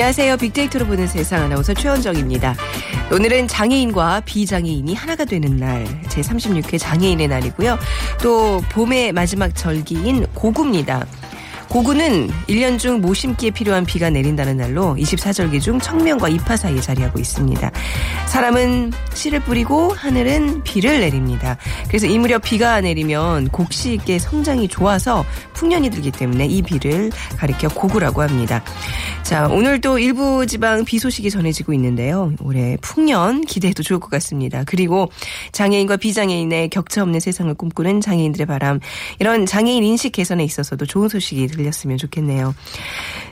안녕하세요. 빅데이터로 보는 세상 아나운서 최원정입니다. 오늘은 장애인과 비장애인이 하나가 되는 날, 제36회 장애인의 날이고요. 또 봄의 마지막 절기인 고구입니다. 고구는 1년 중 모심기에 필요한 비가 내린다는 날로 24절기 중 청명과 입하 사이에 자리하고 있습니다. 사람은 씨를 뿌리고 하늘은 비를 내립니다. 그래서 이 무렵 비가 내리면 있게 성장이 좋아서 풍년이 들기 때문에 이 비를 가리켜 고구라고 합니다. 자, 오늘도 일부 지방 비 소식이 전해지고 있는데요. 올해 풍년 기대해도 좋을 것 같습니다. 그리고 장애인과 비장애인의 격차 없는 세상을 꿈꾸는 장애인들의 바람, 이런 장애인 인식 개선에 있어서도 좋은 소식이 들 렸으면 좋겠네요.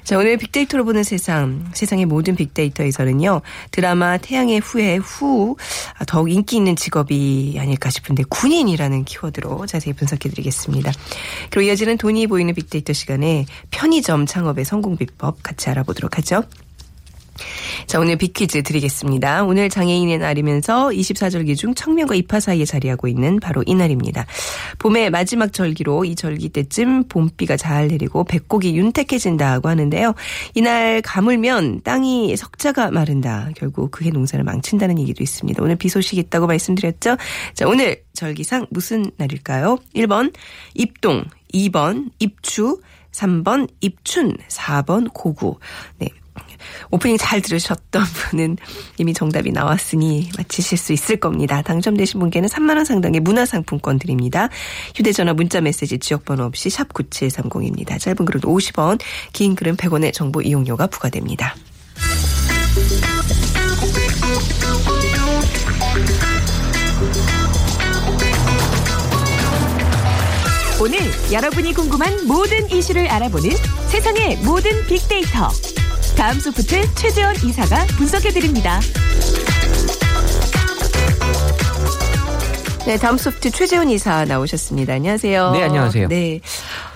자, 오늘 빅데이터로 보는 세상, 세상의 모든 빅데이터에서는요, 드라마 태양의 후예 후 더욱 인기 있는 직업이 아닐까 싶은데 군인이라는 키워드로 자세히 분석해 드리겠습니다. 그리고 이어지는 돈이 보이는 빅데이터 시간에 편의점 창업의 성공 비법 같이 알아보도록 하죠. 자, 오늘 빅퀴즈 드리겠습니다. 오늘 장애인의 날이면서 24절기 중 청명과 입하 사이에 자리하고 있는 바로 이 날입니다. 봄의 마지막 절기로 이 절기 때쯤 봄비가 잘 내리고 백곡이 윤택해진다고 하는데요. 이날 가물면 땅이 석자가 마른다. 결국 그게 농사를 망친다는 얘기도 있습니다. 오늘 비 소식 있다고 말씀드렸죠? 자, 오늘 절기상 무슨 날일까요? 1번 입동, 2번 입추, 3번 입춘, 4번 고구. 네. 오프닝 잘 들으셨던 분은 이미 정답이 나왔으니 맞히실 수 있을 겁니다. 당첨되신 분께는 3만 원 상당의 문화상품권 드립니다. 휴대전화 문자메시지 지역번호 없이 샵 9730입니다. 짧은 글은 50원, 긴 글은 100원의 정보 이용료가 부과됩니다. 오늘 여러분이 궁금한 모든 이슈를 알아보는 세상의 모든 빅데이터. 다음 소프트 최재원 이사가 분석해드립니다. 네, 다음 소프트 최재훈 이사 나오셨습니다. 안녕하세요. 네, 안녕하세요. 네.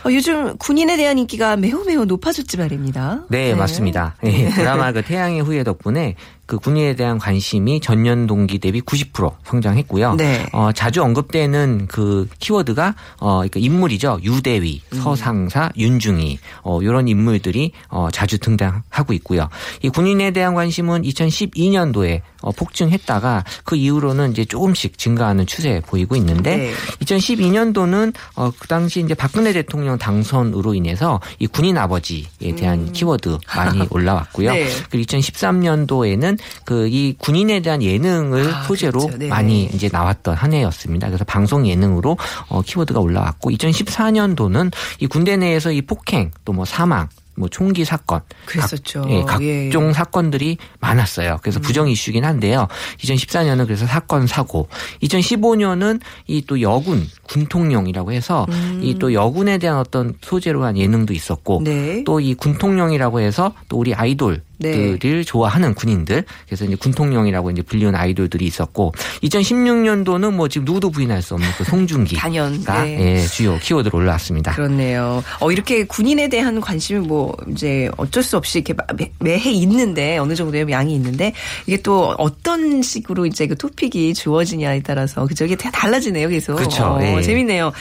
어, 요즘 군인에 대한 인기가 매우 매우 높아졌지 말입니다. 네, 맞습니다. 예, 드라마 그 태양의 후예 덕분에 그 군인에 대한 관심이 전년 동기 대비 90% 성장했고요. 네. 어, 자주 언급되는 그 키워드가 어, 그러니까 인물이죠. 유대위, 음. 서상사, 윤중이 어, 이런 인물들이 어, 자주 등장하고 있고요. 이 군인에 대한 관심은 2012년도에 어, 폭증했다가 그 이후로는 이제 조금씩 증가하는 추세 보이고 있는데 네. 2012년도는 어, 그 당시 이제 박근혜 대통령 당선으로 인해서 이 군인 아버지에 대한 키워드 많이 올라왔고요. 음. 네. 그리고 2013년도에는 그 이 군인에 대한 예능을 아, 소재로 그렇죠. 네. 많이 이제 나왔던 한 해였습니다. 그래서 방송 예능으로 어, 키워드가 올라왔고 2014년도는 이 군대 내에서 이 폭행 또 뭐 사망 뭐 총기 사건, 그랬었죠. 각, 예, 각종 예. 음. 사건들이 많았어요. 그래서 부정 이슈긴 한데요. 2014년은 그래서 사건 사고, 2015년은 이 또 여군 군통령이라고 해서 이또 여군에 대한 어떤 소재로 한 예능도 있었고, 음. 네. 또이 군통령이라고 해서 또 우리 아이돌 네. 들을 좋아하는 군인들 그래서 이제 군통령이라고 이제 불리는 아이돌들이 있었고 2016년도는 뭐 지금 누구도 부인할 수 없는 그 송중기 단연, 가 네. 예, 주요 키워드로 올라왔습니다. 그렇네요. 어, 이렇게 군인에 대한 관심이 뭐, 이제 어쩔 수 없이 이렇게 매- 매해 있는데, 어느 정도의 양이 있는데, 이게 또 어떤 식으로 이제 그 토픽이 주어지냐에 따라서, 다 달라지네요, 계속. 그쵸, 어, 예. 재밌네요.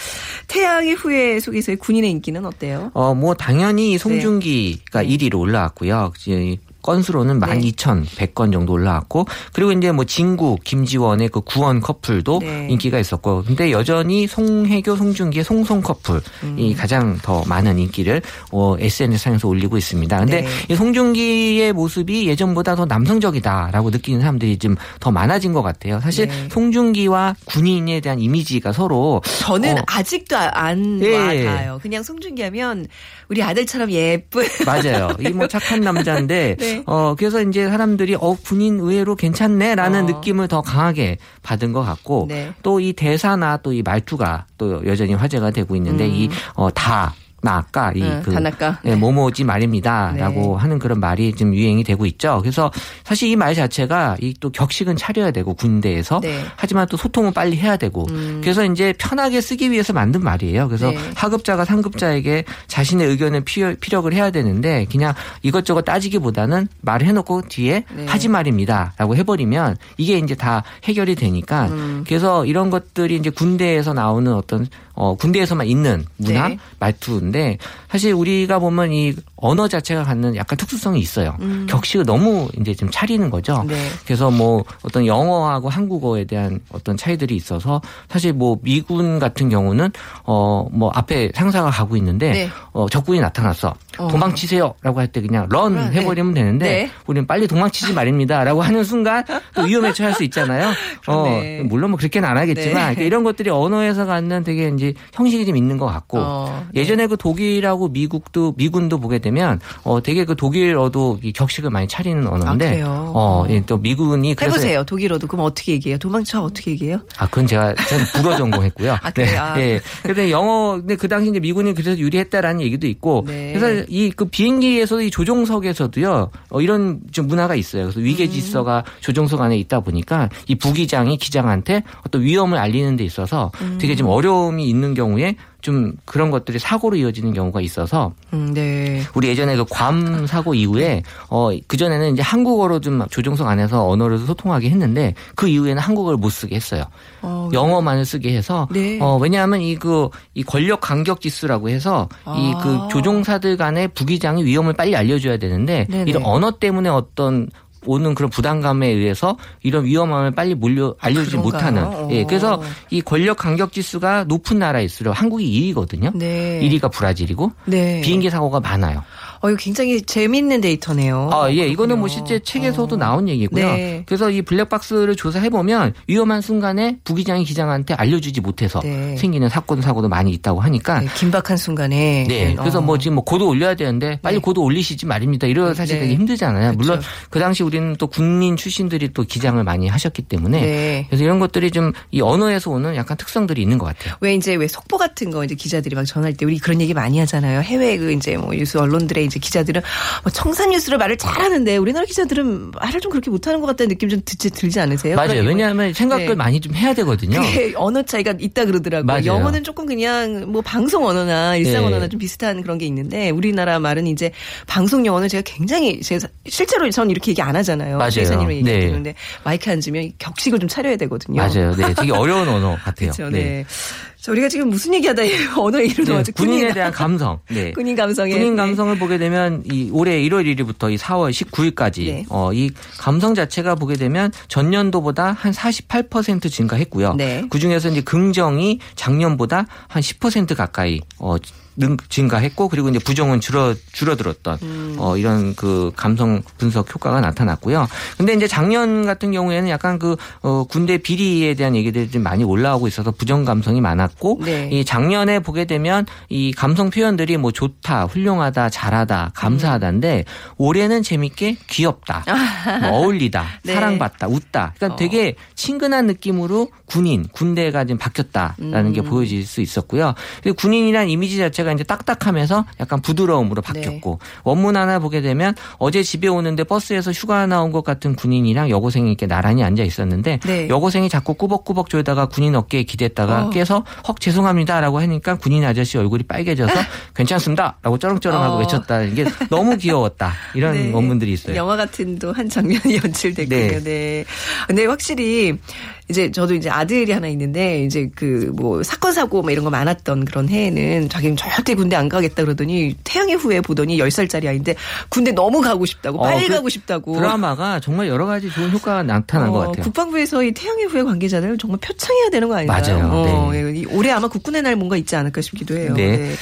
태양의 후예 속에서의 군인의 인기는 어때요? 어, 뭐 당연히 송중기가 네. 1위로 올라왔고요. 건수로는 네. 12,100건 정도 올라왔고 그리고 이제 뭐 진구 김지원의 그 구원 커플도 네. 인기가 있었고 근데 여전히 송혜교 송중기의 송송 커플이 음. 가장 더 많은 인기를 어, SNS상에서 올리고 있습니다. 근데 네. 이 송중기의 모습이 예전보다 더 남성적이다라고 느끼는 사람들이 좀 더 많아진 것 같아요. 사실 네. 송중기와 군인에 대한 이미지가 서로 저는 어, 아직도 안 예. 와닿아요. 그냥 송중기 하면 우리 아들처럼 예쁜. 맞아요. 이 뭐 착한 남자인데 네. 네. 어 그래서 이제 사람들이 어 군인 의외로 괜찮네라는 어. 느낌을 더 강하게 받은 것 같고 네. 또이 대사나 또 이 말투가 또 여전히 화제가 되고 있는데 음. 이 어 다 나 아까 이 응, 그 다나까. 예, 뭐뭐지 말입니다라고 네. 하는 그런 말이 좀 유행이 되고 있죠. 그래서 사실 이 말 자체가 이 또 격식은 차려야 되고 군대에서 네. 하지만 또 소통은 빨리 해야 되고 음. 그래서 이제 편하게 쓰기 위해서 만든 말이에요. 그래서 네. 하급자가 상급자에게 자신의 의견을 피- 피력을 해야 되는데 그냥 이것저것 따지기보다는 말을 해놓고 뒤에 네. 하지 말입니다라고 해버리면 이게 이제 다 해결이 되니까 음. 그래서 이런 것들이 이제 군대에서 나오는 어떤 어 군대에서만 있는 문화 네. 말투인데 사실 우리가 보면 이 언어 자체가 갖는 약간 특수성이 있어요. 음. 격식을 너무 이제 좀 차리는 거죠. 네. 그래서 뭐 어떤 영어하고 한국어에 대한 어떤 차이들이 있어서 사실 뭐 미군 같은 경우는 어 뭐 앞에 상사가 가고 있는데 네. 어 적군이 나타났어. 어. 도망치세요라고 할 때 그냥 런 런, 네. 해버리면 되는데 네. 우리는 빨리 도망치지 말입니다라고 하는 순간 또 위험에 처할 수 있잖아요. 어 물론 뭐 그렇게는 안 하겠지만 네. 그러니까 이런 것들이 언어에서 갖는 되게 이제 형식이 좀 있는 것 같고 어, 네. 예전에 그 독일하고 미국도 미군도 보게 되면 어 되게 그 독일어도 이 격식을 많이 차리는 언어인데 아, 그래요? 어, 예, 또 미군이 그래서 해보세요. 독일어도 그럼 어떻게 얘기해요? 도망쳐 어떻게 얘기해요? 아, 그건 제가 전 불어 전공했고요. 아, 그래요? 아. 네. 예. 근데 영어 근데 그 당시 이제 미군이 그래서 유리했다라는 얘기도 있고 네. 그래서 이 그 비행기에서도 이 조종석에서도요. 어, 이런 좀 문화가 있어요. 그래서 위계 질서가 조종석 안에 있다 보니까 이 부기장이 기장한테 어떤 위험을 알리는 데 있어서 되게 좀 어려움이 있는 경우에 좀 그런 것들이 사고로 이어지는 경우가 있어서 음, 네. 우리 예전에 그 괌 사고 이후에 어 그 전에는 이제 한국어로 좀 조종석 안에서 언어를 소통하게 했는데 그 이후에는 한국어를 못 쓰게 했어요. 어, 영어만을 쓰게 해서 네. 어 왜냐하면 이 그 이 권력 간격 지수라고 해서 이그 아. 조종사들 간의 부기장이 위험을 빨리 알려줘야 되는데 네네. 이런 언어 때문에 어떤 오는 그런 부담감에 의해서 이런 위험함을 빨리 몰려 알려주지 아, 그런가요? 못하는 예 어. 그래서 이 권력 간격 지수가 높은 나라일수록 한국이 2위거든요. 네. 1위가 브라질이고 네. 비행기 사고가 많아요. 어, 이거 굉장히 재밌는 데이터네요. 아, 예, 이거는 뭐 그렇군요. 실제 책에서도 어. 나온 얘기고요. 네. 그래서 이 블랙박스를 조사해 보면 위험한 순간에 부기장이 기장한테 알려주지 못해서 네. 생기는 사건 사고도 많이 있다고 하니까. 네, 긴박한 순간에. 네. 그래서 어. 뭐 지금 뭐 고도 올려야 되는데 빨리 네. 고도 올리시지 말입니다. 이런 사실 네. 되게 힘들잖아요. 물론 그렇죠. 그 당시 우리는 또 군인 출신들이 또 기장을 많이 하셨기 때문에 네. 그래서 이런 것들이 좀 이 언어에서 오는 약간 특성들이 있는 것 같아요. 왜 이제 왜 속보 같은 거 이제 기자들이 막 전할 때 우리 그런 얘기 많이 하잖아요. 해외 그 이제 뭐 뉴스 언론들의 이제 기자들은 뭐 청산 뉴스를 말을 잘하는데 우리나라 기자들은 말을 좀 그렇게 못하는 것 같다는 느낌 좀 듣지 들지 않으세요? 맞아요. 왜냐하면 생각을 네. 많이 좀 해야 되거든요. 그게 언어 차이가 있다 그러더라고요. 맞아요. 영어는 조금 그냥 뭐 방송 언어나 일상 네. 언어나 좀 비슷한 그런 게 있는데 우리나라 말은 이제 방송 영어는 제가 굉장히 제가 실제로 전 이렇게 얘기 안 하잖아요. 맞아요. 기사님은 얘기 네. 듣는데 마이크 앉으면 격식을 좀 차려야 되거든요. 맞아요. 네. 되게 어려운 언어 같아요. 그렇죠. 네. 자, 우리가 지금 무슨 얘기하다 언어 얘기로 네, 넘어가죠. 군인에 대한 감성. 네. 군인 감성에 군인 네. 감성을 보게 되면 이 올해 1월 1일부터 이 4월 19일까지 네. 어, 이 감성 자체가 보게 되면 전년도보다 한 48% 증가했고요. 네. 그 중에서 이제 긍정이 작년보다 한 10% 가까이 어, 능- 증가했고 그리고 이제 부정은 줄어 줄어들었던 음. 어 이런 그 감성 분석 효과가 나타났고요. 근데 이제 작년 같은 경우에는 약간 그 어, 군대 비리에 대한 얘기들이 좀 많이 올라오고 있어서 부정 감성이 많았고 네. 이 작년에 보게 되면 이 감성 표현들이 뭐 좋다, 훌륭하다, 잘하다, 감사하다인데 올해는 재밌게 귀엽다, 뭐 어울리다, 네. 사랑받다, 웃다. 그러니까 어. 되게 친근한 느낌으로 군인, 군대가 지금 바뀌었다라는 게 음. 보여질 수 있었고요. 군인이란 이미지 자체 가 이제 딱딱하면서 약간 부드러움으로 바뀌었고 네. 원문 하나 보게 되면 어제 집에 오는데 버스에서 휴가 나온 것 같은 군인이랑 여고생이 이렇게 나란히 앉아 있었는데 네. 여고생이 자꾸 꾸벅꾸벅 졸다가 군인 어깨에 기댔다가 어. 깨서 헉 죄송합니다라고 하니까 군인 아저씨 얼굴이 빨개져서 괜찮습니다라고 쩌렁쩌렁하고 어. 외쳤다. 이게 너무 귀여웠다. 이런 네. 원문들이 있어요. 영화 같은 또한 장면이 연출됐군요. 네. 네. 근데 확실히 이제 저도 이제 아들이 하나 있는데 이제 그 뭐 사건 사고 뭐 이런 거 많았던 그런 해에는 자기는 절대 군대 안 가겠다 그러더니 태양의 후예 보더니 10살짜리 아이인데 군대 너무 가고 싶다고 어, 빨리 그 가고 싶다고. 드라마가 정말 여러 가지 좋은 효과가 나타난 어, 것 같아요. 국방부에서 이 태양의 후예 관계자들 정말 표창해야 되는 거 아닌가요? 맞아요. 어, 네. 예, 이 올해 아마 국군의 날 뭔가 있지 않을까 싶기도 해요. 네. 네.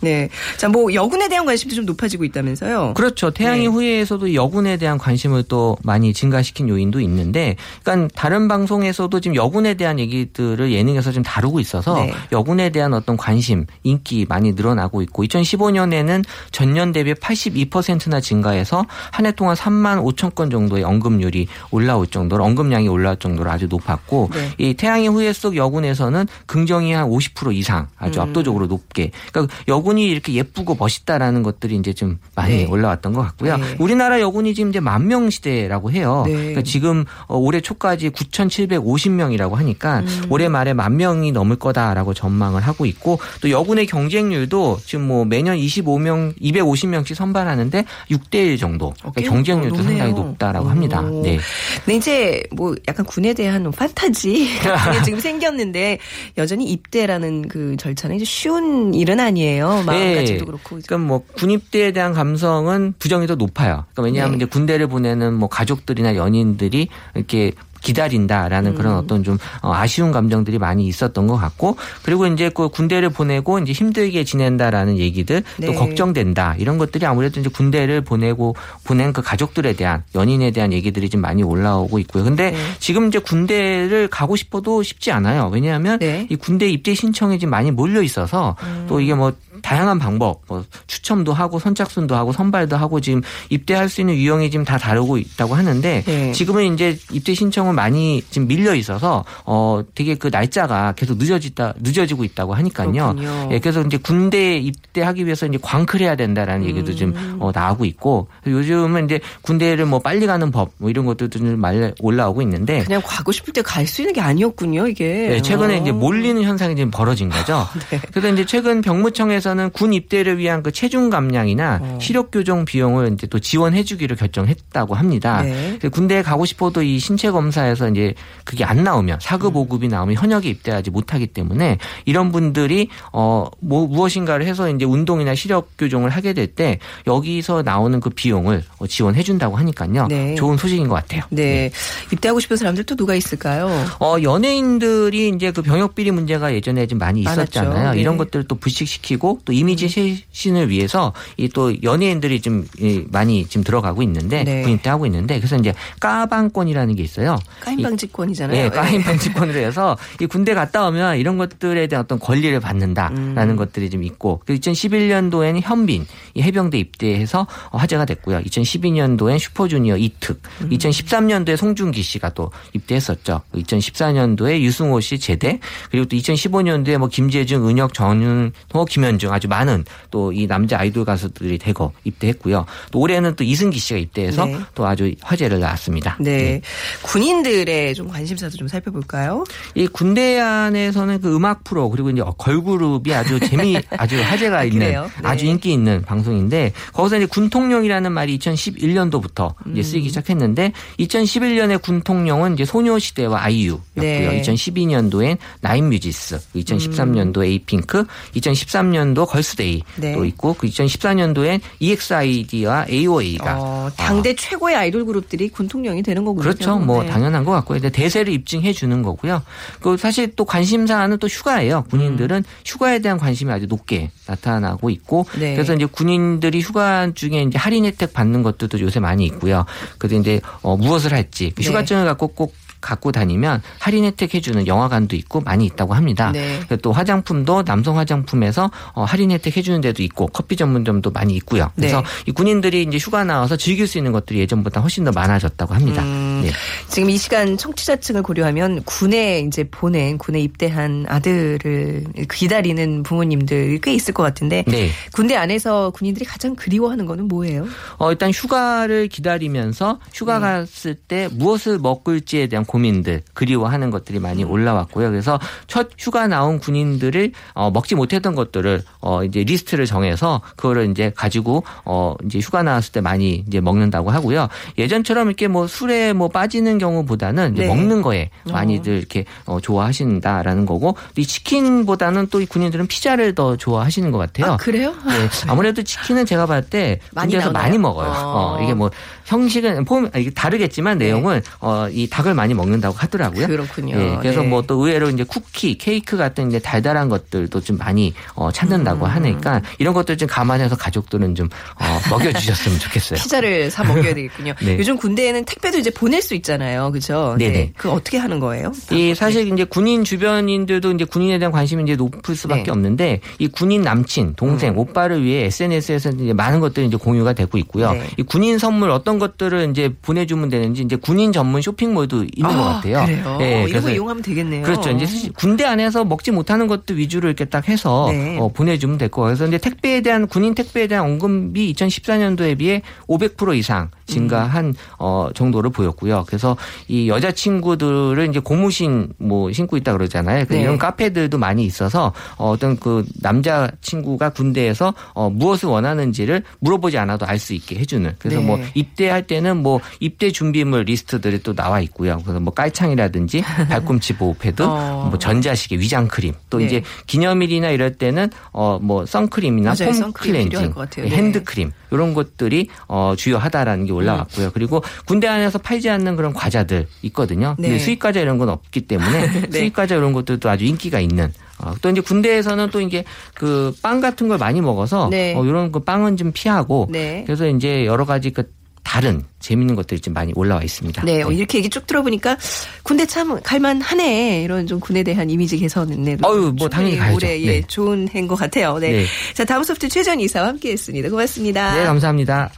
네. 자, 뭐 여군에 대한 관심도 좀 높아지고 있다면서요? 그렇죠. 태양의 네. 후예에서도 여군에 대한 관심을 또 많이 증가시킨 요인도 있는데, 그러니까 다른 방송에서도 지금 여군에 대한 얘기들을 예능에서 좀 다루고 있어서 네. 여군에 대한 어떤 관심, 인기 많이 늘어나고 있고, 2015년에는 전년 대비 82%나 증가해서 한 해 동안 3만 5천 건 정도의 언급률이 올라올 정도로 언급량이 올라올 정도로 아주 높았고, 네. 이 태양의 후예 속 여군에서는 긍정이 한 50% 이상 아주 음. 압도적으로 높게, 그러니까 여군 이 이렇게 예쁘고 멋있다라는 것들이 이제 좀 많이 네. 올라왔던 것 같고요. 네. 우리나라 여군이 지금 이제 만 명 시대라고 해요. 네. 그러니까 지금 어, 올해 초까지 9,750명이라고 하니까 음. 올해 말에 만 명이 넘을 거다라고 전망을 하고 있고 또 여군의 경쟁률도 지금 뭐 매년 25명, 250명씩 선발하는데 6대 1 정도. 어, 그러니까 꽤 경쟁률도 높네요. 상당히 높다라고 합니다. 오. 네. 근데 이제 뭐 약간 군에 대한 판타지 지금 생겼는데 여전히 입대라는 그 절차는 이제 쉬운 일은 아니에요. 마음가짐도 그렇고. 그러니까 뭐 군입대에 대한 감성은 부정이 더 높아요. 그러니까 왜냐하면 네. 이제 군대를 보내는 뭐 가족들이나 연인들이 이렇게 기다린다라는 그런 음. 어떤 좀 어, 아쉬운 감정들이 많이 있었던 것 같고 그리고 이제 그 군대를 보내고 이제 힘들게 지낸다라는 얘기들 네. 또 걱정된다 이런 것들이 아무래도 이제 군대를 보내고 보낸 그 가족들에 대한 연인에 대한 얘기들이 좀 많이 올라오고 있고요. 근데 네. 지금 이제 군대를 가고 싶어도 쉽지 않아요. 왜냐하면 네. 이 군대 입대 신청이 지금 많이 몰려 있어서 음. 또 이게 뭐 다양한 방법, 뭐 추첨도 하고 선착순도 하고 선발도 하고 지금 입대할 수 있는 유형이 지금 다 다르고 있다고 하는데 네. 지금은 이제 입대 신청은 많이 지금 밀려 있어서 어 되게 그 날짜가 계속 늦어지다 늦어지고 있다고 하니까요. 그렇군요. 예, 그래서 이제 군대에 입대하기 위해서 이제 광클해야 된다라는 얘기도 음. 좀 어, 나오고 있고 요즘은 이제 군대를 뭐 빨리 가는 법 뭐 이런 것들도 좀 많이 올라오고 있는데 그냥 가고 싶을 때 갈 수 있는 게 아니었군요, 이게. 네, 최근에 어. 이제 몰리는 현상이 지금 벌어진 거죠. 네. 그래서 이제 최근 병무청에서 는 군 입대를 위한 그 체중 감량이나 어. 시력 교정 비용을 이제 또 지원해 주기로 결정했다고 합니다. 네. 그래서 군대에 가고 싶어도 이 신체 검사에서 이제 그게 안 나오면 사급 음. 5급이 나오면 현역에 입대하지 못하기 때문에 이런 분들이 어 뭐 무엇인가를 해서 이제 운동이나 시력 교정을 하게 될 때 여기서 나오는 그 비용을 어, 지원해 준다고 하니까요. 네. 좋은 소식인 것 같아요. 네. 입대하고 싶은 사람들 또 누가 있을까요? 어, 연예인들이 이제 그 병역 비리 문제가 예전에 좀 많이 있었잖아요. 많았죠. 네. 이런 것들을 또 불식시키고 또 이미지 쇄신을 위해서 이 또 연예인들이 좀 이, 많이 지금 들어가고 있는데 네. 군입대 하고 있는데 그래서 이제 까방권이라는 게 있어요. 까임 이- 방지권이잖아요. 네, 까임 방지권으로 해서 이 군대 갔다 오면 이런 것들에 대한 어떤 권리를 받는다라는 음. 것들이 좀 있고 그 2011년도에는 현빈 이 해병대 입대해서 어, 화제가 됐고요. 2012년도엔 슈퍼주니어 이특, 음. 2013년도에 송중기 씨가 또 입대했었죠. 2014년도에 유승호 씨 제대, 그리고 또 2015년도에 뭐 김재중, 은혁, 정윤호, 김현중 아주 많은 또 이 남자 아이돌 가수들이 대거 입대했고요. 또 올해는 또 이승기 씨가 입대해서 네. 또 아주 화제를 낳았습니다. 네. 군인들의 좀 관심사도 좀 살펴볼까요? 이 군대 안에서는 그 음악 프로 그리고 이제 걸그룹이 아주 재미 아주 화제가 있는 그래요? 네. 아주 인기 있는 방송인데 거기서 이제 군통령이라는 말이 2011년도부터 음. 이제 쓰이기 시작했는데 2011년에 군통령은 이제 소녀시대와 아이유였고요. 네. 2012년도엔 나인뮤지스, 2013년도 에이핑크, 2013년도 걸스데이 네. 또 있고 그 2014년도엔 EXID와 AOA가 어, 당대 최고의 아이돌 그룹들이 군통령이 되는 거군요. 그렇죠. 뭐 네. 당연한 것 같고요. 근데 대세를 입증해 주는 거고요. 그 사실 또 관심사는 또 휴가예요. 군인들은 휴가에 대한 관심이 아주 높게 나타나고 있고 네. 그래서 이제 군인들이 휴가 중에 이제 할인 혜택 받는 것들도 요새 많이 있고요. 그래서 이제 어, 무엇을 할지 그 네. 휴가증을 갖고 꼭 갖고 다니면 할인 혜택 해주는 영화관도 있고 많이 있다고 합니다. 네. 그리고 또 화장품도 남성 화장품에서 어, 할인 혜택 해주는 데도 있고 커피 전문점도 많이 있고요. 그래서 네. 이 군인들이 이제 휴가 나와서 즐길 수 있는 것들이 예전보다 훨씬 더 많아졌다고 합니다. 음, 네. 지금 이 시간 청취자층을 고려하면 군에 이제 보낸 군에 입대한 아들을 기다리는 부모님들 꽤 있을 것 같은데 네. 군대 안에서 군인들이 가장 그리워하는 거는 뭐예요? 어, 일단 휴가를 기다리면서 휴가 네. 갔을 때 무엇을 먹을지에 대한 고 민들, 그리워하는 것들이 많이 음. 올라왔고요. 그래서 첫 휴가 나온 군인들을 어, 먹지 못했던 것들을 어, 이제 리스트를 정해서 그거를 이제 가지고 어, 이제 휴가 나왔을 때 많이 이제 먹는다고 하고요. 예전처럼 이렇게 뭐 술에 뭐 빠지는 경우보다는 이제 네. 먹는 거에 많이들 이렇게 어, 좋아하신다라는 거고 이 치킨보다는 또 이 군인들은 피자를 더 좋아하시는 것 같아요. 아, 그래요? 네, 아무래도 치킨은 제가 봤을 때 많이 군대에서 나오나요? 많이 먹어요. 어. 어, 이게 뭐 형식은 보면 이게 다르겠지만 내용은 어, 이 닭을 많이 먹는 먹는다고 하더라고요. 그렇군요. 예, 그래서 네. 뭐또 의외로 이제 쿠키, 케이크 같은 이제 달달한 것들도 좀 많이 어, 찾는다고 음. 하니까 이런 것들 좀 감안해서 가족들은 좀 어, 먹여주셨으면 좋겠어요. 피자를 사 먹여야 되겠군요. 네. 요즘 군대에는 택배도 이제 보낼 수 있잖아요. 그죠? 네네. 그 어떻게 하는 거예요? 이 사실 이제 군인 주변인들도 이제 군인에 대한 관심이 이제 높을 수밖에 네. 없는데 이 군인 남친, 동생, 오빠를 위해 SNS에서 이제 많은 것들이 이제 공유가 되고 있고요. 네. 이 군인 선물 어떤 것들을 이제 보내주면 되는지 이제 군인 전문 쇼핑몰도 있는 것 같아요. 그래요. 예, 거 그래서 이용하면 되겠네요. 그렇죠. 이제 군대 안에서 먹지 못하는 것들 위주로 이렇게 딱 해서 네. 어, 보내주면 될 거예요. 그래서 이제 택배에 대한 군인 택배에 대한 언급이 2014년도에 비해 500% 이상 증가한 어, 정도를 보였고요. 그래서 이 여자 친구들은 이제 고무신 뭐 신고 있다 그러잖아요. 그 네. 이런 카페들도 많이 있어서 어, 어떤 그 남자 친구가 군대에서 어, 무엇을 원하는지를 물어보지 않아도 알 수 있게 해주는. 그래서 네. 뭐 입대할 때는 뭐 입대 준비물 리스트들이 또 나와 있고요. 그래서 뭐 깔창이라든지 발꿈치 보호 패드, 어. 뭐 전자시계, 위장 크림, 또 네. 이제 기념일이나 이럴 때는 어 뭐 선크림이나 맞아요. 폼 클렌징, 것 같아요. 네. 핸드 크림 이런 것들이 어 주요하다라는 게 음. 올라왔고요. 그리고 군대 안에서 팔지 않는 그런 과자들 있거든요. 네. 근데 수입 과자 이런 건 없기 때문에 네. 수입 과자 이런 것들도 아주 인기가 있는. 어, 또 이제 군대에서는 또 이게 그 빵 같은 걸 많이 먹어서 네. 어, 이런 그 빵은 좀 피하고 네. 그래서 이제 여러 가지 그 다른 재밌는 것들이 좀 많이 올라와 있습니다. 네, 어, 이렇게 얘기 쭉 들어보니까 군대 참 갈만하네 이런 좀 군에 대한 이미지 개선은 어유, 뭐 당연히 가야죠. 올해 예, 네. 좋은 해인 것 같아요. 네. 네. 자 다음 소프트 최전 이사와 함께했습니다. 고맙습니다. 네, 감사합니다.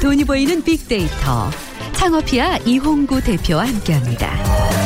돈이 보이는 빅데이터. 창업피아 이홍구 대표와 함께합니다.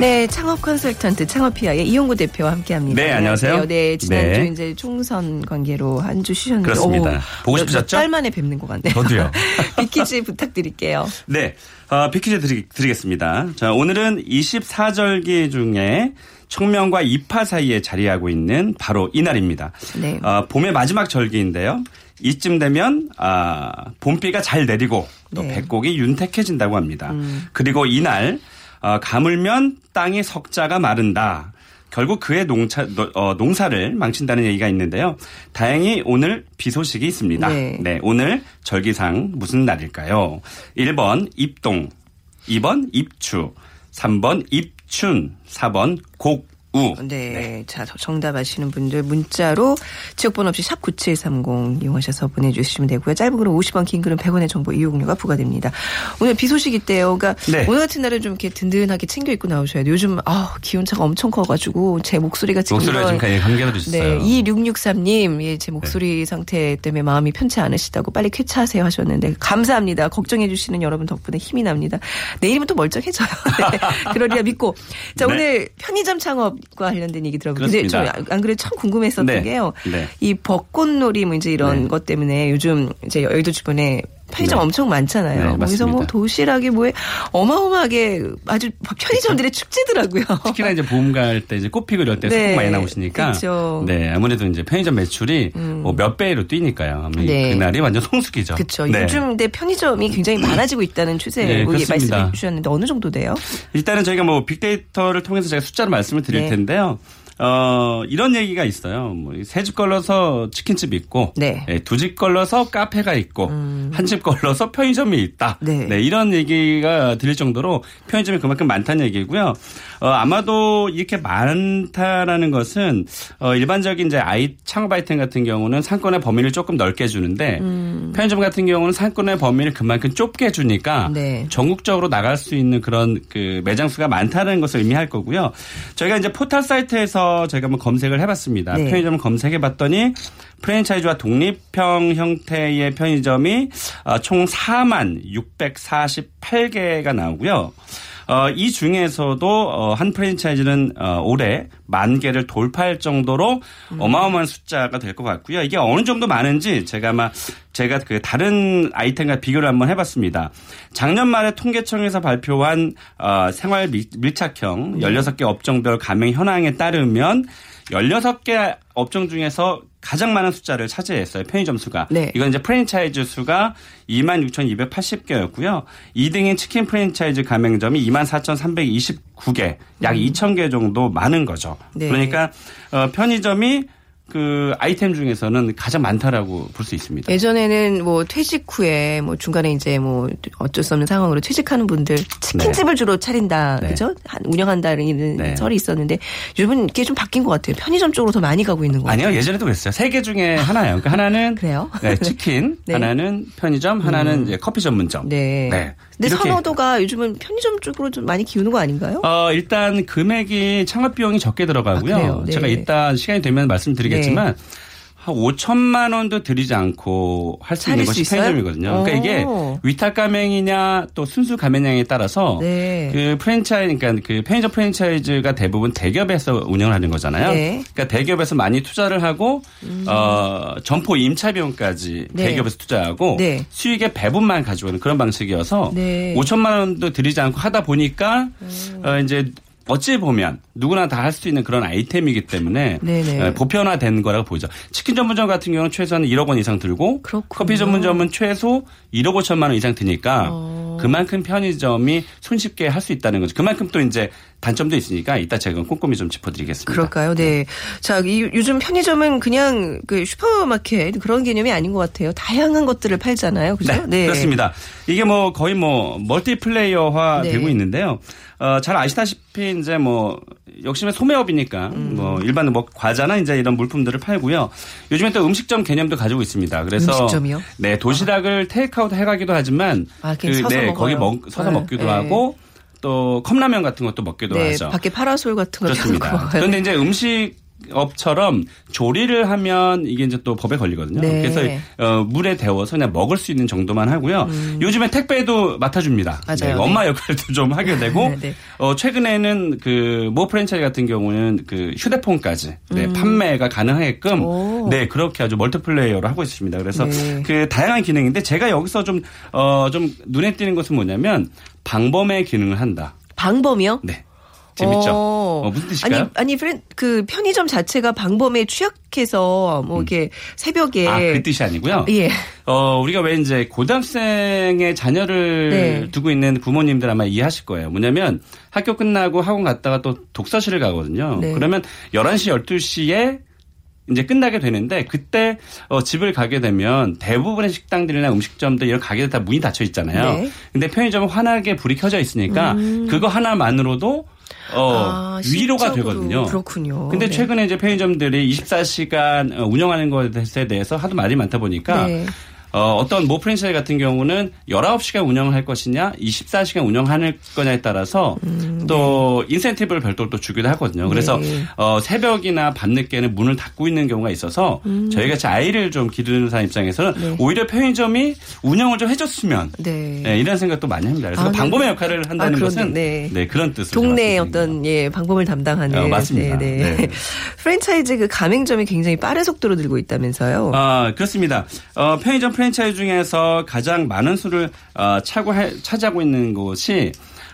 네, 창업 컨설턴트 창업피아의 이용구 대표와 함께합니다. 네, 안녕하세요. 네, 지난주 네. 이제 총선 관계로 한 주 쉬셨는데 그렇습니다. 오, 보고 몇- 싶으셨죠? 몇 달 만에 뵙는 것 같네요. 저도요. 빅퀴즈 부탁드릴게요. 네, 어, 빅퀴즈 드리, 드리겠습니다. 자, 오늘은 24절기 중에 청명과 입하 사이에 자리하고 있는 바로 이날입니다. 네. 어, 봄의 마지막 절기인데요. 이쯤 되면 아, 봄비가 잘 내리고 또 네. 백곡이 윤택해진다고 합니다. 그리고 이날 어, 가물면 땅의 석자가 마른다. 결국 그의 농차, 노- 어, 농사를 망친다는 얘기가 있는데요. 다행히 오늘 비 소식이 있습니다. 네. 오늘 절기상 무슨 날일까요? 1번 입동, 2번 입추, 3번 입춘, 4번 곡 우. 네. 자, 정답 아시는 분들 문자로 지역번호 없이 샵 9730 이용하셔서 보내주시면 되고요. 짧은 글은 50원, 긴 글은 100원의 정보 이용료가 부과됩니다. 오늘 비 소식 있대요. 그러니까 네. 오늘 같은 날은 좀 이렇게 든든하게 챙겨 입고 나오셔야 돼요. 요즘 아, 기온차가 엄청 커가지고 제 목소리가 지금 목소리가 이런- 지금 감기가 들으셨어요. 네, 2663님, 예, 제 목소리 상태 때문에 마음이 편치 않으시다고 빨리 쾌차하세요 하셨는데, 감사합니다. 걱정해 주시는 여러분 덕분에 힘이 납니다. 내일이면 또 멀쩡해져요. 네, 그러리라 믿고. 자, 네. 오늘 편의점 창업 과 관련된 얘기 들어보고. 근데 저 그렇습니다. 안 그래도 참 궁금했었던 네. 게요. 네. 이 벚꽃놀이 뭐 이제 이런 네. 것 때문에 요즘 이제 여의도 주변에 편의점 네. 엄청 많잖아요. 네, 거기서 뭐. 도시락이 뭐에 어마어마하게 아주 편의점들의 축제더라고요. 특히나 이제 봄 갈 때 이제 꽃피고 이럴 때 네, 소금 많이 나오시니까 그쵸. 네 아무래도 이제 편의점 매출이 뭐몇 배로 뛰니까요. 네. 그날이 완전 송숙이죠. 그렇죠. 네. 요즘 근데 편의점이 굉장히 많아지고 있다는 추세 네, 로 그렇습니다. 말씀해 주셨는데 어느 정도 돼요? 일단은 저희가 뭐 빅데이터를 통해서 제가 숫자로 말씀을 드릴 네. 텐데요. 어, 이런 얘기가 있어요. 뭐, 세 집 걸러서 치킨집이 있고, 네. 음. 두집 걸러서 카페가 있고, 한집 걸러서 편의점이 있다. 네. 이런 얘기가 들릴 정도로 편의점이 그만큼 많다는 얘기고요. 어, 아마도 이렇게 많다라는 것은, 어, 일반적인 이제 아이, 창업 아이템 같은 경우는 상권의 범위를 조금 넓게 주는데, 음. 편의점 같은 경우는 상권의 범위를 그만큼 좁게 주니까, 네. 전국적으로 나갈 수 있는 그런 그 매장 수가 많다는 것을 의미할 거고요. 저희가 이제 포털 사이트에서 저희가 한번 검색을 해봤습니다. 네. 편의점을 검색해봤더니 프랜차이즈와 독립형 형태의 편의점이 어, 총 4만 648개가 나오고요. 어, 이 중에서도 어, 한 프랜차이즈는 어, 올해 만 개를 돌파할 정도로 어마어마한 숫자가 될 것 같고요. 이게 어느 정도 많은지 제가 아마 제가 그 다른 아이템과 비교를 한번 해봤습니다. 작년 말에 통계청에서 발표한 어, 생활 밀- 밀착형 16개 업종별 가맹 현황에 따르면 16개 업종 중에서 가장 많은 숫자를 차지했어요. 편의점 수가. 네. 이건 이제 프랜차이즈 수가 26,280개였고요. 2등인 치킨 프랜차이즈 가맹점이 24,329개, 약 2,000개 정도 많은 거죠. 네. 그러니까 어, 편의점이 그 아이템 중에서는 가장 많다라고 볼 수 있습니다. 예전에는 뭐 퇴직 후에 뭐 중간에 이제 뭐 어쩔 수 없는 상황으로 퇴직하는 분들 치킨집을 주로 차린다, 네. 그죠? 한- 운영한다는 네. 설이 있었는데 요즘은 이게 좀 바뀐 것 같아요. 편의점 쪽으로 더 많이 가고 있는 것 같아요. 아니요, 예전에도 그랬어요. 세 개 중에 하나예요. 그러니까 하나는 그래요? 네, 치킨, 네. 하나는 편의점, 하나는 이제 커피 전문점. 네. 네. 근데. 선호도가 요즘은 편의점 쪽으로 좀 많이 기우는 거 아닌가요? 어, 일단 금액이 창업 비용이 적게 들어가고요. 아? 네. 제가 이따 시간이 되면 말씀드리겠 지만 한 5천만 원도 들이지 않고 할 수 있는 것이? 편의점이거든요. 그러니까 이게 오. 위탁 가맹이냐 또 순수 가맹량에 따라서 네. 그 프랜차이즈 그러니까 그 편의점 프랜차이즈가 대부분 대기업에서 운영을 하는 거잖아요. 네. 음. 그러니까 대기업에서 많이 투자를 하고 어 점포 임차 비용까지 네. 대기업에서 투자하고 네. 수익의 배분만 가져오는 그런 방식이어서 네. 5천만 원도 들이지 않고 하다 보니까 음. 어 이제 어찌 보면 누구나 다 할 수 있는 그런 아이템이기 때문에 네네. 어, 보편화된 거라고 보죠. 치킨 전문점 같은 경우는 최소한 1억 원 이상 들고 그렇군요. 커피 전문점은 최소 1억 5천만 원 이상 드니까 어. 그만큼 편의점이 손쉽게 할 수 있다는 거죠. 그만큼 또 이제 단점도 있으니까 이따 제가 꼼꼼히 좀 짚어드리겠습니다. 그럴까요? 네. 자, 이, 요즘 편의점은 그냥 그 슈퍼마켓 그런 개념이 아닌 것 같아요. 다양한 것들을 팔잖아요. 그죠? 네, 그렇습니다. 이게 뭐 거의 뭐 멀티 플레이어화 네. 되고 있는데요. 어, 잘 아시다시피 이제 뭐 역시나 소매업이니까 음. 뭐 일반 뭐 과자나 이제 이런 물품들을 팔고요. 요즘에 또 음식점 개념도 가지고 있습니다. 그래서 음식점이요? 네 도시락을 테이크아웃 해가기도 하지만 아, 서서 네 먹어요. 거기 먹, 서서 네, 먹기도 네. 하고 또 컵라면 같은 것도 먹기도 네. 하죠. 밖에 파라솔 같은 거 그렇습니다. 그런데 이제 음식 업처럼 조리를 하면 이게 이제 또 법에 걸리거든요. 네. 그래서 어, 물에 데워서 그냥 먹을 수 있는 정도만 하고요. 요즘에 택배도 맡아줍니다. 음. 맞아요. 네. 엄마 역할도 좀 하게 되고 네, 네. 어, 최근에는 그 모 프랜차이즈 같은 경우는 그 휴대폰까지 네, 음. 판매가 가능하게끔 오. 네 그렇게 아주 멀티플레이어를 하고 있습니다. 그래서 네. 그 다양한 기능인데 제가 여기서 좀 어, 좀 눈에 띄는 것은 뭐냐면 방범의 기능을 한다. 방범이요? 네. 재밌죠? 어. 어, 무슨 뜻일까요? 아니, 아니, 프렌- 그 편의점 자체가 방범에 취약해서 뭐 이렇게 새벽에. 아, 그 뜻이 아니고요. 예. 어, 우리가 왜 이제 고등학생의 자녀를 네. 두고 있는 부모님들 아마 이해하실 거예요. 뭐냐면 학교 끝나고 학원 갔다가 또 독서실을 가거든요. 네. 그러면 11시, 12시에 이제 끝나게 되는데 그때 어, 집을 가게 되면 대부분의 식당들이나 음식점들 이런 가게들 다 문이 닫혀 있잖아요. 네. 음. 근데 편의점은 환하게 불이 켜져 있으니까 그거 하나만으로도 어, 아, 위로가 되거든요. 그렇군요. 근데 네. 최근에 이제 편의점들이 24시간 운영하는 것에 대해서 하도 말이 많다 보니까 네. 어, 어떤 모 프랜차이즈 같은 경우는 19시간 운영을 할 것이냐, 24시간 운영할 거냐에 따라서 또 인센티브를 별도로 또 주기도 하거든요. 그래서 음, 네. 어, 새벽이나 밤늦게는 문을 닫고 있는 경우가 있어서 음. 저희 같이 아이를 좀 기르는 사람 입장에서는 오히려 편의점이 운영을 좀 해줬으면 네. 네, 이런 생각도 많이 합니다. 그래서 아, 그 네. 방범의 역할을 한다는 아, 것은 네. 네. 그런 뜻으로 동네의 어떤 예 방법을 담당하는 어, 맞습니다. 네, 네. 네. 프랜차이즈 그 가맹점이 굉장히 빠른 속도로 늘고 있다면서요. 아, 그렇습니다. 어, 편의점 프랜차이즈 중에서 가장 많은 수를 어, 차고 해- 차지하고 있는 곳이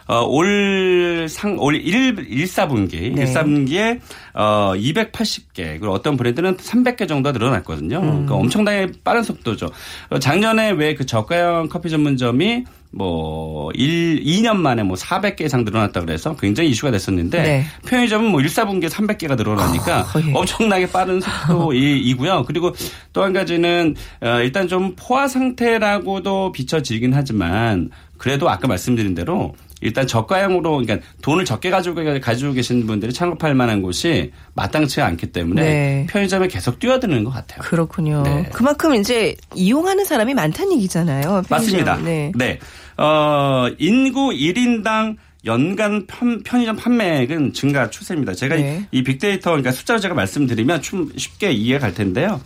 어, 올 상, 올 1, 1사분기, 네. 1사분기에 어, 280개, 그리고 어떤 브랜드는 300개 정도 늘어났거든요. 음. 그러니까 엄청나게 빠른 속도죠. 어, 작년에 왜 그 저가형 커피 전문점이 뭐 1, 2년 만에 뭐 400개 이상 늘어났다 그래서 굉장히 이슈가 됐었는데 네. 편의점은 뭐 1사분기에 300개가 늘어나니까 아, 예. 엄청나게 빠른 속도이고요. 그리고 또 한 가지는 어, 일단 좀 포화 상태라고도 비춰지긴 하지만 그래도 아까 말씀드린 대로 일단 저가형으로 그러니까 돈을 적게 가지고 가지고 계신 분들이 창업할 만한 곳이 마땅치가 않기 때문에 네. 편의점에 계속 뛰어드는 것 같아요. 그렇군요. 네. 그만큼 이제 이용하는 사람이 많다는 얘기잖아요. 편의점. 맞습니다. 네. 네. 어, 인구 1인당 연간 편, 편의점 판매액은 증가 추세입니다. 제가 네. 이, 이 빅데이터, 그러니까 숫자를 제가 말씀드리면 좀 쉽게 이해 갈 텐데요.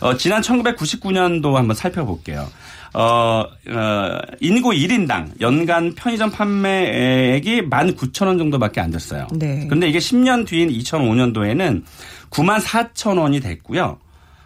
어, 지난 1999년도 한번 살펴볼게요. 어, 어, 인구 1인당 연간 편의점 판매액이 19,000원 정도밖에 안 됐어요. 네. 그런데 이게 10년 뒤인 2005년도에는 9만 4천 원이 됐고요.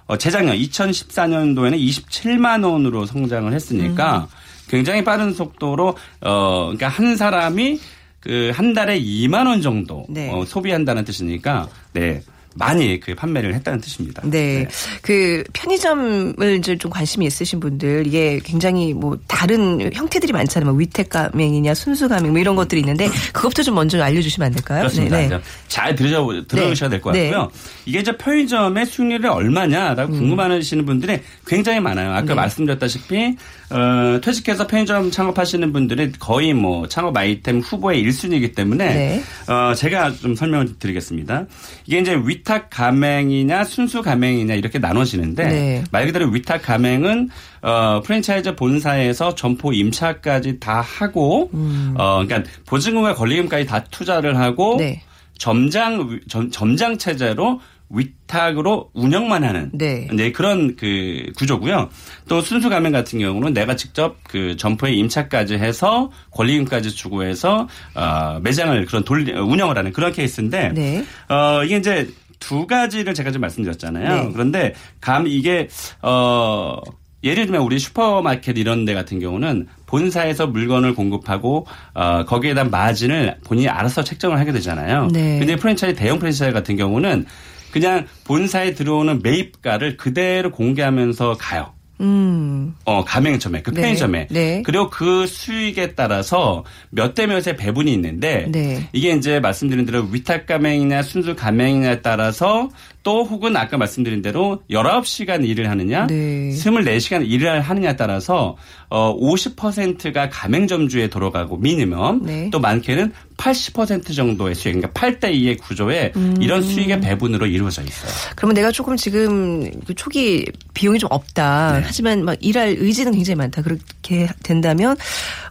어, 재작년 2014년도에는 27만 원으로 성장을 했으니까 음. 굉장히 빠른 속도로 어 그러니까 한 사람이 그 한 달에 2만 원 정도 네. 어, 소비한다는 뜻이니까 네. 많이 그 판매를 했다는 뜻입니다. 네. 그 편의점을 이제 좀 관심이 있으신 분들 이게 굉장히 뭐 다른 형태들이 많잖아요. 뭐 위택 가맹이냐 순수 가맹 뭐 이런 것들이 있는데 그것부터 좀 먼저 알려주시면 안 될까요? 그렇습니다. 네, 이제 잘 들으셔, 될것 네. 같고요. 이게 이제 편의점의 수익률이 얼마냐라고 궁금하시는 분들이 굉장히 많아요. 아까 네. 말씀드렸다시피 어, 퇴직해서 편의점 창업하시는 분들이 거의 뭐 창업 아이템 후보의 1순위이기 때문에 네. 어, 제가 좀 설명을 드리겠습니다. 이게 이제 위탁 가맹이냐 순수 가맹이냐 이렇게 나눠지는데 네. 말 그대로 위탁 가맹은 어, 프랜차이즈 본사에서 점포 임차까지 다 하고 어, 그러니까 보증금과 권리금까지 다 투자를 하고 네. 점장 점, 점장 체제로 위탁으로 운영만 하는 네. 네, 그런 그 구조고요. 또 순수 가맹 같은 경우는 내가 직접 그 점포에 임차까지 해서 권리금까지 주고 해서 어, 매장을 그런 돌 운영을 하는 그런 케이스인데 네. 어, 이게 이제 두 가지를 제가 좀 말씀드렸잖아요. 네. 그런데 감 이게 어 예를 들면 우리 슈퍼마켓 이런 데 같은 경우는 본사에서 물건을 공급하고 어 거기에 대한 마진을 본인이 알아서 책정을 하게 되잖아요. 네. 근데 프랜차이즈 대형 프랜차이즈 같은 경우는 그냥 본사에 들어오는 매입가를 그대로 공개하면서 가요. 음. 어, 가맹점에, 그 네. 편의점에. 네. 그리고 그 수익에 따라서 몇 대 몇의 배분이 있는데 네. 이게 이제 말씀드린 대로 위탁 가맹이냐 순수 가맹이냐에 따라서 또 혹은 아까 말씀드린 대로 19시간 일을 하느냐 네. 24시간 일을 하느냐에 따라서 어 50%가 가맹점주에 들어가고 미니멈 네. 또 많게는 80% 정도의 수익 그러니까 8대 2의 구조에 음. 이런 수익의 배분으로 이루어져 있어요. 그러면 내가 조금 지금 그 초기 비용이 좀 없다. 네. 하지만 막 일할 의지는 굉장히 많다. 그렇게 된다면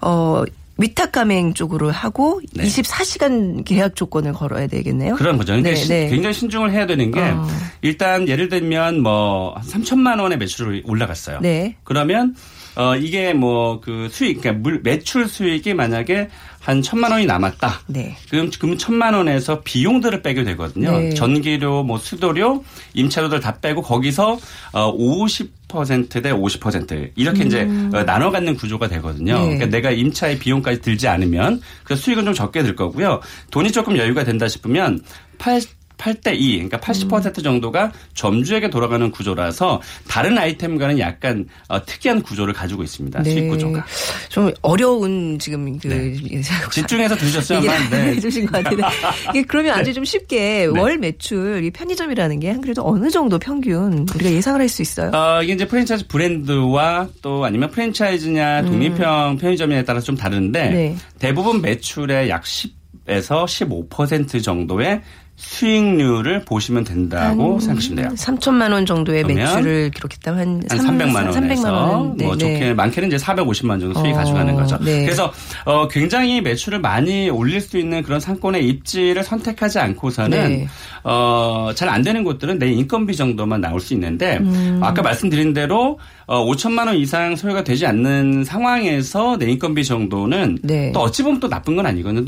어 위탁 가맹 쪽으로 하고 네. 24시간 계약 조건을 걸어야 되겠네요. 그런 거죠. 근데 네, 시- 네. 굉장히 신중을 해야 되는 게 어. 일단 예를 들면 뭐 3천만 원의 매출이 올라갔어요. 네. 그러면 어 이게 뭐 그 수익 그러니까 물 매출 수익이 만약에 한 천만 원이 남았다. 네. 그럼 그럼 천만 원에서 비용들을 빼게 되거든요. 네. 전기료, 뭐 수도료, 임차료들 다 빼고 거기서 어 50%대 50% 이렇게 이제 어, 나눠 갖는 구조가 되거든요. 음. 네. 그러니까 내가 임차의 비용까지 들지 않으면 그 수익은 좀 적게 들 거고요. 돈이 조금 여유가 된다 싶으면 8 8대 2, 그러니까 80% 정도가 점주에게 돌아가는 구조라서 다른 아이템과는 약간 어, 특이한 구조를 가지고 있습니다. 수익 구조가. 네. 좀 어려운 지금 그 집중해서 들으셨어요? 얘기를 아마? 네. 해주신 것 같은데 이게 그러면 아주 좀 쉽게 네. 월 매출 이 편의점이라는 게한 그래도 어느 정도 평균 우리가 예상을 할 수 있어요. 어, 이게 이제 프랜차이즈 브랜드와 또 아니면 프랜차이즈냐 독립형 편의점에 따라서 좀 다른데 음. 네. 대부분 매출의 약 10 에서 15% 정도의 수익률을 보시면 된다고 생각하시면 돼요. 3천만 원 정도의 매출을 기록했다면 한, 한 삼- 300만 원에서 300만 원은 네, 뭐 네. 좋게 많게는 이제 450만 원 정도 수익 어, 가져가는 거죠. 네. 그래서 어 굉장히 매출을 많이 올릴 수 있는 그런 상권의 입지를 선택하지 않고서는 네. 어잘 안 되는 곳들은 내 인건비 정도만 나올 수 있는데 음. 아까 말씀드린 대로 어 5천만 원 이상 소요가 되지 않는 상황에서 내 인건비 정도는 네. 또 어찌 보면 또 나쁜 건 아니거든요.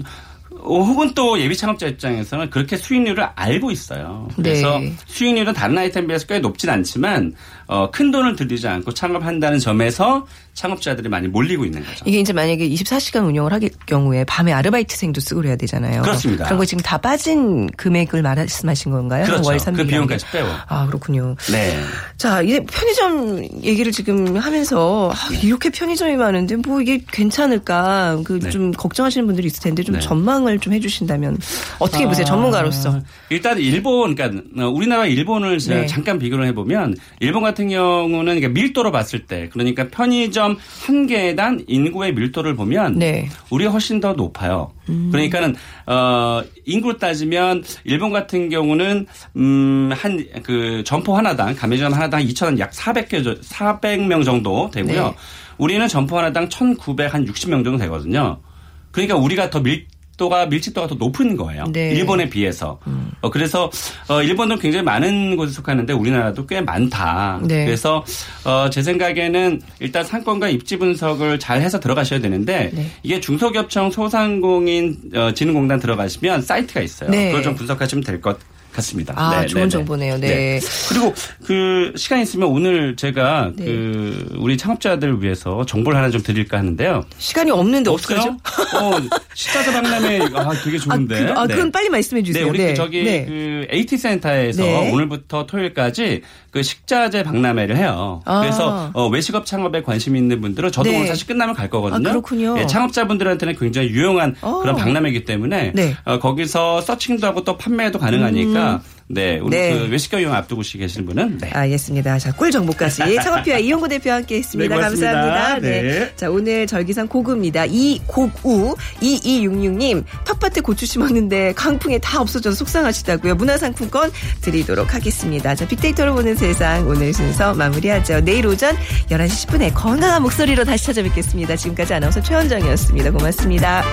어, 혹은 또 예비 창업자 입장에서는 그렇게 수익률을 알고 있어요. 그래서 네. 수익률은 다른 아이템에 비해서 꽤 높진 않지만 어, 큰 돈을 들이지 않고 창업한다는 점에서 창업자들이 많이 몰리고 있는 거죠. 이게 이제 만약에 24시간 운영을 하길 경우에 밤에 아르바이트생도 쓰고 그래야 되잖아요. 그렇습니다. 그런 거 지금 다 빠진 금액을 말씀하신 건가요? 그렇죠. 월그 3일 비용까지 빼고. 아 그렇군요. 네. 자, 이제 편의점 얘기를 지금 하면서 아, 이렇게 편의점이 많은데 뭐 이게 괜찮을까 그 네. 좀 걱정하시는 분들이 있을 텐데 좀 네. 전망을 좀 해주신다면 어떻게 보세요, 전문가로서? 아, 일단 일본, 그러니까 어, 우리나라 일본을 제가 네. 잠깐 비교를 해보면 일본 같은 경우는 그러니까 밀도로 봤을 때 그러니까 편의점 한 개당 인구의 밀도를 보면 네. 우리가 훨씬 더 높아요. 그러니까는 어 인구로 따지면 일본 같은 경우는 음한 그 점포 하나당 가맹점 하나당 2천 약 400개 400명 정도 되고요. 네. 우리는 점포 하나당 1,960명 정도 되거든요. 그러니까 우리가 더 밀 도가 밀집도가 더 높은 거예요. 네. 일본에 비해서. 어 그래서 어 일본도 굉장히 많은 곳에 속하는데 우리나라도 꽤 많다. 네. 그래서 어 제 생각에는 일단 상권과 입지 분석을 잘 해서 들어가셔야 되는데 네. 이게 중소기업청 소상공인 어, 진흥공단 들어가시면 사이트가 있어요. 네. 그걸 좀 분석하시면 될 것 같습니다. 아, 네, 좋은 네, 네. 정보네요. 네. 그리고 그 시간 있으면 오늘 제가 네. 그 우리 창업자들을 위해서 정보를 하나 좀 드릴까 하는데요. 시간이 없는데 없어요? 어, 식자재 박람회 아, 되게 좋은데. 아, 그, 아, 네. 그건 빨리 말씀해 네, 주세요. 우리 그 저기 네. 그 AT 센터에서 네. 오늘부터 토요일까지 그 식자재 박람회를 해요. 아. 그래서 어, 외식업 창업에 관심 있는 분들은 저도 네. 오늘 사실 끝나면 갈 거거든요. 아, 그렇군요. 예, 창업자분들한테는 굉장히 유용한 어. 그런 박람회이기 때문에 네. 어, 거기서 서칭도 하고 또 판매도 가능하니까 네, 우리 네. 그 외식 경영 앞두고 계시는 분은 네. 알겠습니다. 자, 꿀 정보까지 창업피아 이용구 대표와 함께 했습니다. 네. 감사합니다. 네. 자, 오늘 절기상 고구입니다. 이곡우 2266님 텃밭에 고추 심었는데 강풍에 다 없어져서 속상하시다고요. 문화상품권 드리도록 하겠습니다. 자, 빅데이터로 보는 세상 오늘 순서 마무리하죠. 내일 오전 11시 10분에 건강한 목소리로 다시 찾아뵙겠습니다. 지금까지 아나운서 최원정이었습니다. 고맙습니다.